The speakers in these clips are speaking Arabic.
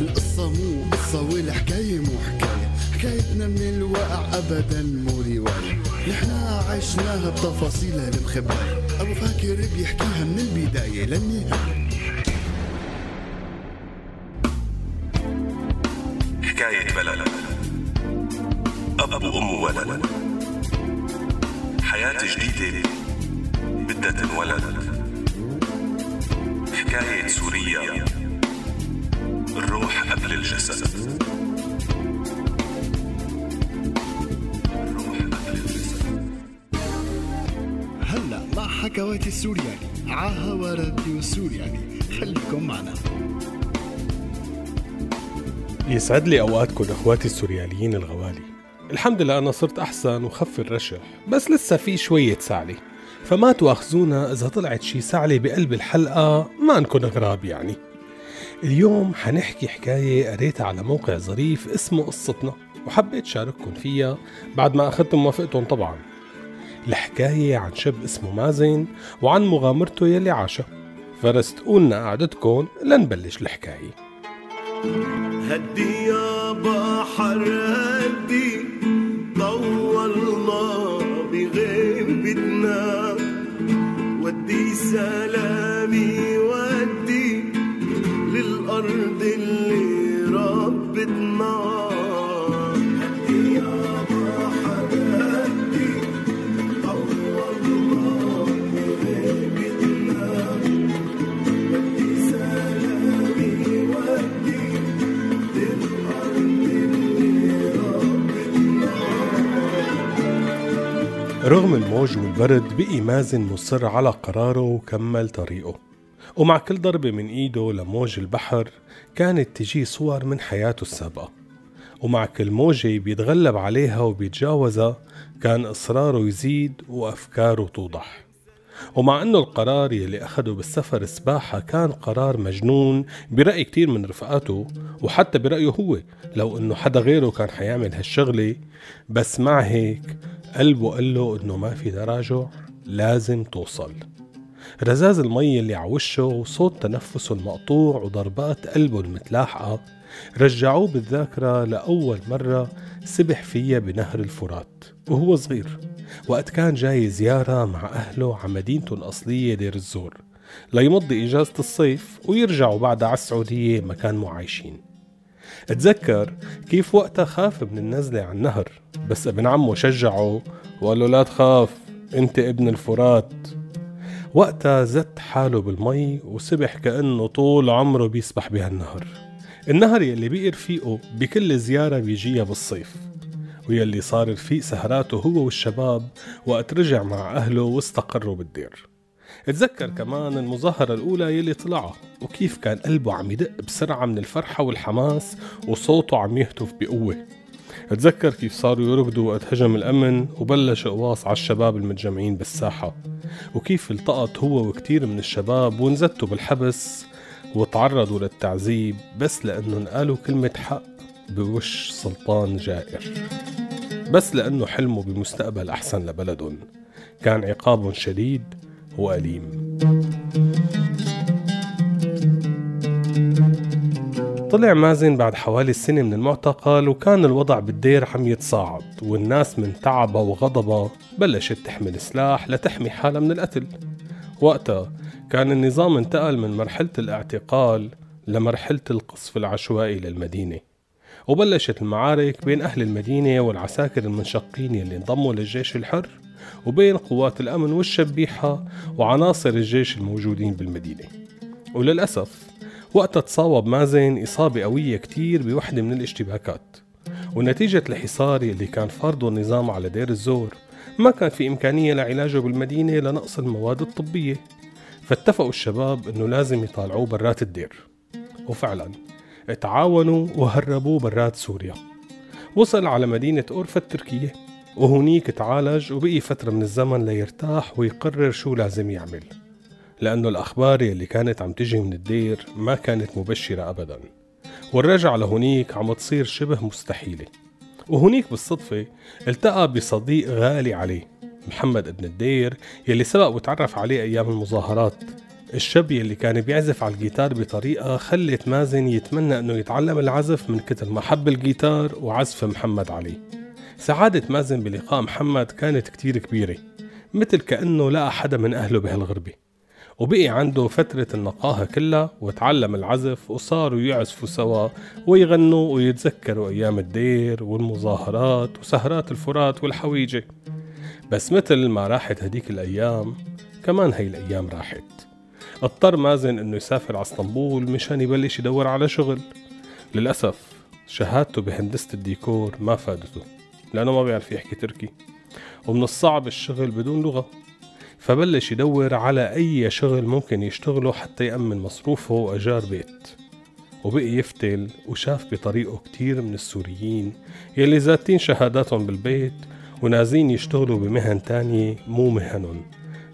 القصة مو قصة والحكاية مو حكاية. حكايتنا من الواقع أبدا مو رواية. نحنا عشناها بتفاصيلها المخباية أبو فاكر بيحكيها من البداية للنهاية. حكاية بلد. أب وأم وولد حياة جديدة. بدها تنولد حكاية سوريا الروح قبل الجسد. الروح قبل الجسد. هلا مع حكواتي السورياني عاها راديو سورياني خليكم معنا. يسعد لي أوقاتكم أخواتي السورياليين الغوالي. الحمد لله أنا صرت أحسن وخف الرشح بس لسه في شوية سعلة. فما تواخذونا إذا طلعت شي سعلة بقلب الحلقة ما نكون غراب يعني. اليوم حنحكي حكاية قريتها على موقع ظريف اسمه قصتنا وحبيت شارككم فيها بعد ما أخذت موافقتهم طبعا. الحكاية عن شاب اسمه مازن وعن مغامرته يلي عاشها. فرستقولنا قعدتكم لنبلش الحكاية. هدي يا بحر هدي طولنا بغيبتنا ودي سلامي ودي للأرض اللي ربتنا رغم الموج والبرد بقي مازن مصر على قراره وكمل طريقه. ومع كل ضربة من إيده لموج البحر كانت تجي صور من حياته السابقة. ومع كل موجة بيتغلب عليها وبيتجاوزها كان إصراره يزيد وأفكاره توضح. ومع أنه القرار يلي أخده بالسفر السباحة كان قرار مجنون برأي كتير من رفقاته وحتى برأيه هو لو أنه حدا غيره كان حيعمل هالشغلة. بس مع هيك قلبه قال له أنه ما في تراجع لازم توصل. رذاذ المي اللي عوشه وصوت تنفسه المقطوع وضربات قلبه المتلاحقة رجعوه بالذاكرة لأول مرة سبح فيها بنهر الفرات وهو صغير. وقت كان جاي زيارة مع أهله على مدينته الأصلية دير الزور ليمضي إجازة الصيف ويرجعوا بعدها على السعودية مكان عايشين اتذكر كيف وقتها خاف من النزلة على النهر بس ابن عمه شجعه وقال له لا تخاف انت ابن الفرات. وقتها زت حاله بالمي وسبح كأنه طول عمره بيسبح بهالنهر. النهر يلي بقي رفيقه بكل زيارة بيجيها بالصيف ويلي صار رفيق سهراته هو والشباب وقت رجع مع أهله واستقروا بالدير. اتذكر كمان المظاهرة الأولى يلي طلعها وكيف كان قلبه عم يدق بسرعة من الفرحة والحماس وصوته عم يهتف بقوة. اتذكر كيف صاروا يركضوا وقت هجم الأمن وبلش قواص على الشباب المتجمعين بالساحة. وكيف التقط هو وكتير من الشباب وانزتوا بالحبس وتعرضوا للتعذيب بس لأنه انقالوا كلمة حق بوش سلطان جائر. بس لأنه حلموا بمستقبل أحسن لبلدهم. كان عقابهم شديد وأليم طلع مازن بعد حوالي السنة من المعتقل وكان الوضع بالدير عم يتصاعد والناس من تعبها وغضبها بلشت تحمل سلاح لتحمي حالها من القتل. وقتها كان النظام انتقل من مرحلة الاعتقال لمرحلة القصف العشوائي للمدينة. وبلشت المعارك بين أهل المدينة والعساكر المنشقين يلي انضموا للجيش الحر وبين قوات الأمن والشبيحة وعناصر الجيش الموجودين بالمدينة. وللأسف وقتها تصاوب مازن إصابة قوية كتير بوحدة من الاشتباكات. ونتيجة الحصار اللي كان فرضه النظام على دير الزور ما كان في إمكانية لعلاجه بالمدينة لنقص المواد الطبية. فاتفقوا الشباب إنه لازم يطالعوه برات الدير. وفعلا تعاونوا وهربوه برات سوريا. وصل على مدينة أورفا التركية. وهونيك تعالج وبقي فترة من الزمن ليرتاح ويقرر شو لازم يعمل. لأنه الأخبار اللي كانت عم تجي من الدير ما كانت مبشرة أبدا. والرجعة لهونيك عم تصير شبه مستحيلة. وهونيك بالصدفة التقى بصديق غالي عليه محمد ابن الدير يلي سبق وتعرف عليه أيام المظاهرات. الشاب يلي كان بيعزف على الجيتار بطريقة خلت مازن يتمنى أنه يتعلم العزف من كتر ما حب الجيتار وعزف محمد عليه سعادة مازن بلقاء محمد كانت كتير كبيرة مثل كأنه لقى حدا من أهله بهالغربة. وبقي عنده فترة النقاهة كلها وتعلم العزف وصاروا يعزفوا سوا ويغنوا ويتذكروا أيام الدير والمظاهرات وسهرات الفرات والحويجة. بس مثل ما راحت هديك الأيام كمان هي الأيام راحت. اضطر مازن إنه يسافر على اسطنبول مشان يبلش يدور على شغل. للأسف شهادته بهندسة الديكور ما فادته. لأنه ما بيعرف يحكي تركي. ومن الصعب الشغل بدون لغة. فبلش يدور على أي شغل ممكن يشتغله حتى يأمن مصروفه وأجار بيت. وبقي يفتل وشاف بطريقه كتير من السوريين يلي ذاتين شهاداتهم بالبيت ونازين يشتغلوا بمهن تانية مو مهنهم.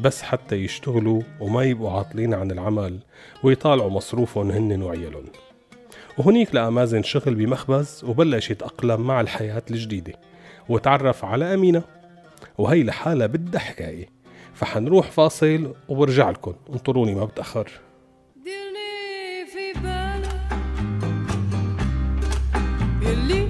بس حتى يشتغلوا وما يبقوا عاطلين عن العمل ويطالعوا مصروفهم هن وعيالهم. وهنيك لقى مازن شغل بمخبز وبلش يتأقلم مع الحياة الجديدة. وتعرف على أمينة. وهي لحالها بدها حكاية فحنروح فاصل وبرجع لكم. انطروني ما بتأخر. ديرني في بالك. يلي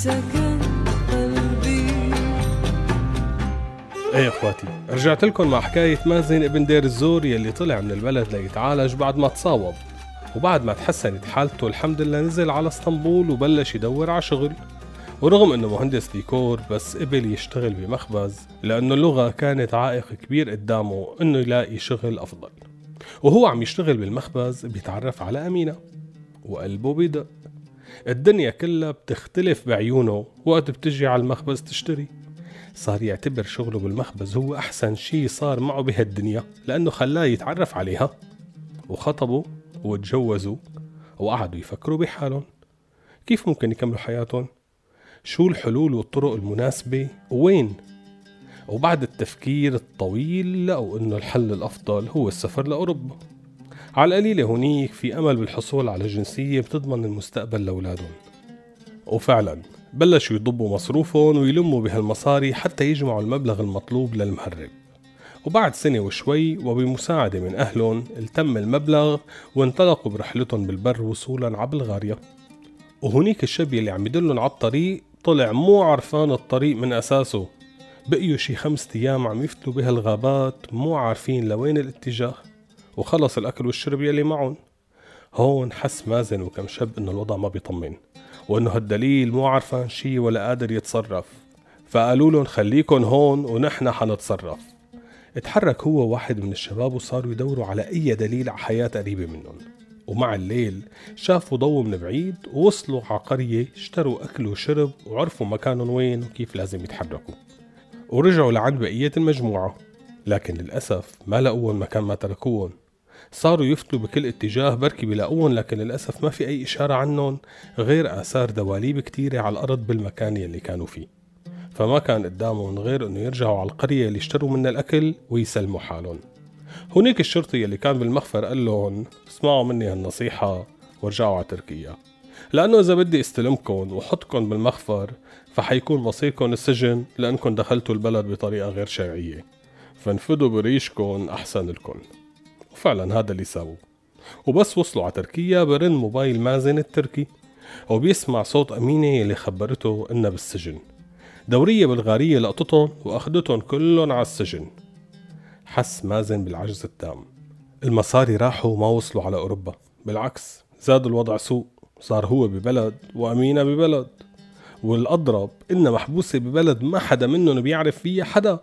سكن قلبي. إيه إخواتي رجعت لكم مع حكاية مازن ابن دير الزور يلي طلع من البلد ليتعالج بعد ما تصاوب. وبعد ما تحسنت حالته الحمد لله نزل على اسطنبول وبلش يدور على شغل. ورغم إنه مهندس ديكور بس قبل يشتغل بمخبز لأنه اللغة كانت عائق كبير قدامه إنه يلاقي شغل أفضل. وهو عم يشتغل بالمخبز بيتعرف على أمينة. وقلبه بيدق. الدنيا كلها بتختلف بعيونه. وقت بتجي على المخبز تشتري. صار يعتبر شغله بالمخبز هو أحسن شي صار معه بهالدنيا لأنه خلاه يتعرف عليها. وخطبوا وتجوزوا وقعدوا يفكروا بحالهم. كيف ممكن يكملوا حياتهم؟ شو الحلول والطرق المناسبة؟ وين؟ وبعد التفكير الطويل لقوا إنه الحل الأفضل هو السفر لأوروبا. على القليلة هنيك في أمل بالحصول على جنسية بتضمن المستقبل لأولادهم. وفعلا بلشوا يضبوا مصروفهم ويلموا بهالمصاري حتى يجمعوا المبلغ المطلوب للمهرب. وبعد سنة وشوي وبمساعدة من أهلهم التم المبلغ وانطلقوا برحلتهم بالبر وصولا على بلغاريا وهنيك الشاب يلي عم يدلهم على الطريق طلع مو عرفان الطريق من أساسه. بقيوا شي خمسة أيام عم يفتلوا بهالغابات مو عارفين لوين الاتجاه. وخلص الأكل والشرب يلي معهم. هون حس مازن وكم شاب إنه الوضع ما بيطمن وإنه هالدليل مو عارفان شي ولا قادر يتصرف. فقالوا لهم خليكن هون ونحن حنتصرف. اتحرك هو واحد من الشباب وصاروا يدوروا على أي دليل على حياة قريبة منهم. ومع الليل شافوا ضوء من بعيد ووصلوا على قرية اشتروا أكل وشرب وعرفوا مكانهم وين وكيف لازم يتحركوا. ورجعوا لعند بقية المجموعة لكن للأسف ما لقوهم مكان ما تركوهم. صاروا يفتلوا بكل اتجاه بركي بلاقوهم لكن للأسف ما في أي إشارة عنهم غير آثار دواليب كتيرة على الأرض بالمكان يلي كانوا فيه. فما كان قدامهم غير إنه يرجعوا على القرية اللي اشتروا منها الأكل ويسلموا حالهم. هنيك الشرطي اللي كان بالمخفر قال لهم اسمعوا مني هالنصيحة وارجعوا على تركيا. لأنه إذا بدي استلمكم وحطكم بالمخفر فحيكون مصيركم السجن لأنكم دخلتوا البلد بطريقة غير شرعية. فانفدوا بريشكم أحسن لكم وفعلا هذا اللي ساووه. وبس وصلوا على تركيا برن موبايل مازن التركي وبيسمع صوت أمينة اللي خبرته إنها بالسجن. دورية بلغارية لقطتهم وأخدتهم كلهم على السجن. حس مازن بالعجز التام. المصاري راحوا وما وصلوا على أوروبا. بالعكس زاد الوضع سوء. صار هو ببلد وأمينة ببلد. والأضرب إنها محبوسة ببلد ما حدا منهم بيعرف فيها حدا.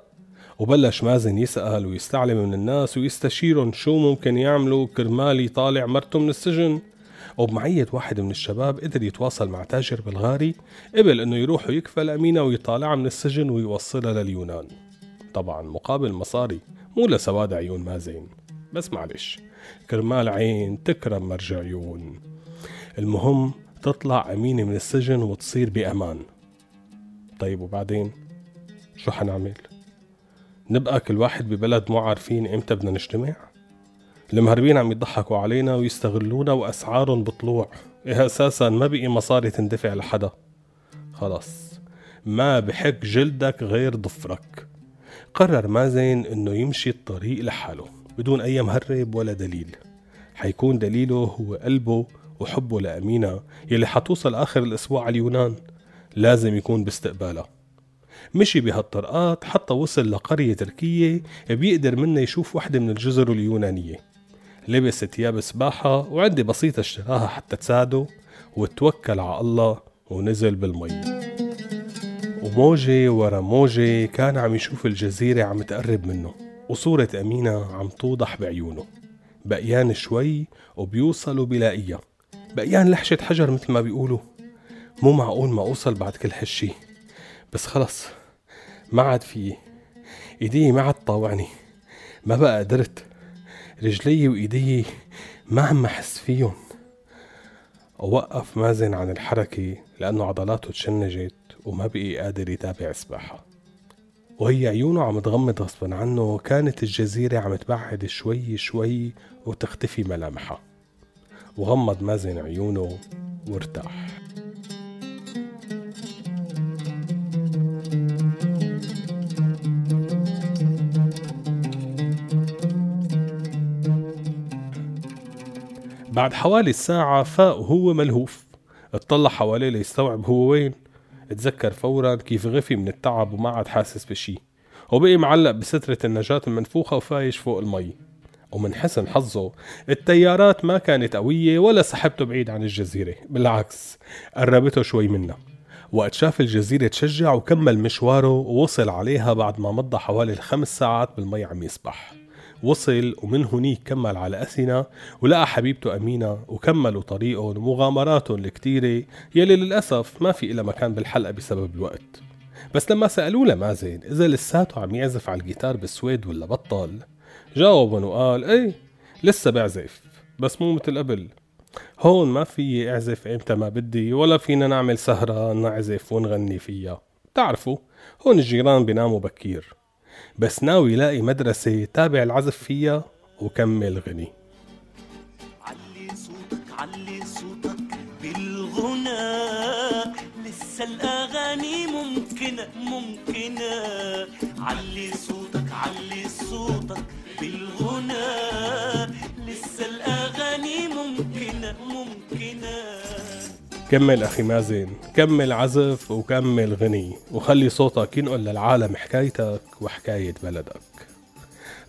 وبلش مازن يسأل ويستعلم من الناس ويستشيرهم شو ممكن يعملوا كرمال يطالع مرته من السجن. وبمعية واحد من الشباب قدر يتواصل مع تاجر بلغاري قبل إنه يروح ويكفل أمينة ويطالعها من السجن ويوصلها لليونان. طبعا مقابل مصاري مو لسواد عيون مازن. بس معلش كرمال عين تكرم مرجع عيون. المهم تطلع أمينة من السجن وتصير بأمان. طيب وبعدين؟ شو حنعمل؟ نبقى كل واحد ببلد مو عارفين إمتى بدنا نجتمع؟ المهربين عم يضحكوا علينا ويستغلونا وأسعارهم بطلوع. إيه أساسا ما بقي مصاري تندفع لحدا. خلص ما بحك جلدك غير ضفرك. قرر مازن إنه يمشي الطريق لحاله بدون أي مهرب ولا دليل. حيكون دليله هو قلبه وحبه لأمينة يلي حتوصل آخر الأسبوع على اليونان. لازم يكون باستقبالها. مشي بهالطرقات حتى وصل لقرية تركية بيقدر منها يشوف وحدة من الجزر اليونانية. لبس ثياب سباحة وعدة بسيطة اشتراها حتى تساعده وتوكل على الله ونزل بالمي. وموجة ورا موجة كان عم يشوف الجزيرة عم تقرب منه وصورة أمينة عم توضح بعيونه. بقيان شوي وبيوصل وبيلاقيها بقيان لحشة حجر مثل ما بيقولوا. مو معقول ما أوصل بعد كل هالشي. بس خلص ما عاد في إيدي ما عاد طاوعني. ما بقى قدرت. رجلي وإيدي ما عم أحس فيهم. ووقف مازن عن الحركة لأنه عضلاته تشنجت وما بقي قادر يتابع سباحة وهي عيونه عم تغمض غصبا عنه كانت الجزيرة عم تبعد شوي شوي وتختفي ملامحها. وغمض مازن عيونه وارتاح. بعد حوالي ساعة فاق وهو ملهوف. اطلع حواليه ليستوعب هو وين. اتذكر فورا كيف غفي من التعب وما عاد حاسس بشي. وبقي معلق بسترة النجاة المنفوخة وفايش فوق المي. ومن حسن حظه التيارات ما كانت قوية ولا سحبته بعيد عن الجزيرة. بالعكس قربته شوي منها. وقت شاف الجزيرة تشجع وكمل مشواره ووصل عليها بعد ما مضى حوالي الخمس ساعات بالمي عم يسبح. وصل ومن هنيك كمل على أثينا ولقى حبيبته أمينة وكملوا طريقهم ومغامراتهم الكتيرة يلي للأسف ما في إلها مكان بالحلقة بسبب الوقت. بس لما سألوه لمازن إذا لساته عم يعزف على الجيتار بالسويد ولا بطل؟ جاوبهم وقال إيه لسه بعزف بس مو مثل قبل. هون ما في أعزف إمتى ما بدي ولا فينا نعمل سهرة نعزف ونغني فيها. تعرفوا هون الجيران بيناموا بكير. بس ناوي يلاقي مدرسة تابع العزف فيها وكمل غني. علي صوتك علي صوتك بالغنى. لسه الأغاني ممكنة ممكنة. علي صوتك علي صوتك بالغنى. كمل أخي مازن كمل عزف وكمل غني وخلي صوتك ينقل للعالم حكايتك وحكاية بلدك.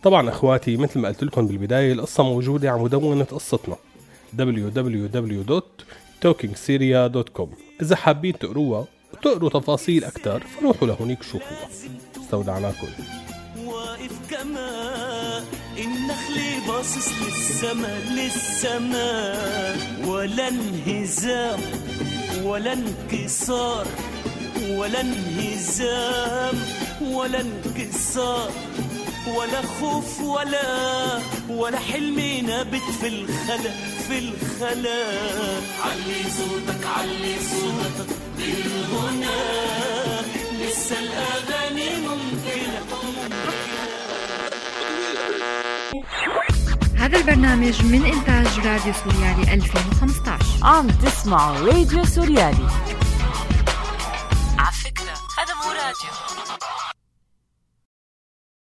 طبعا أخواتي مثل ما قلت لكم بالبداية القصة موجودة على مدونة قصتنا. www.talkingsyria.com إذا حابين تقروها وتقروا تفاصيل أكتر فروحوا لهونيك شوفوها. استودعناكم. واقف كما النخل باصص للسما للسما. ولا انهزام ولا انكسار. ولا انهزام ولا انكسار. ولا خوف ولا ولا حلم نابت في الخلا في الخلا. علي صوتك علي صوتك بالغنى لسه الأغاني ممكنه هذا البرنامج من إنتاج راديو سوريالي 2015 عم تسمعوا راديو سوريالي.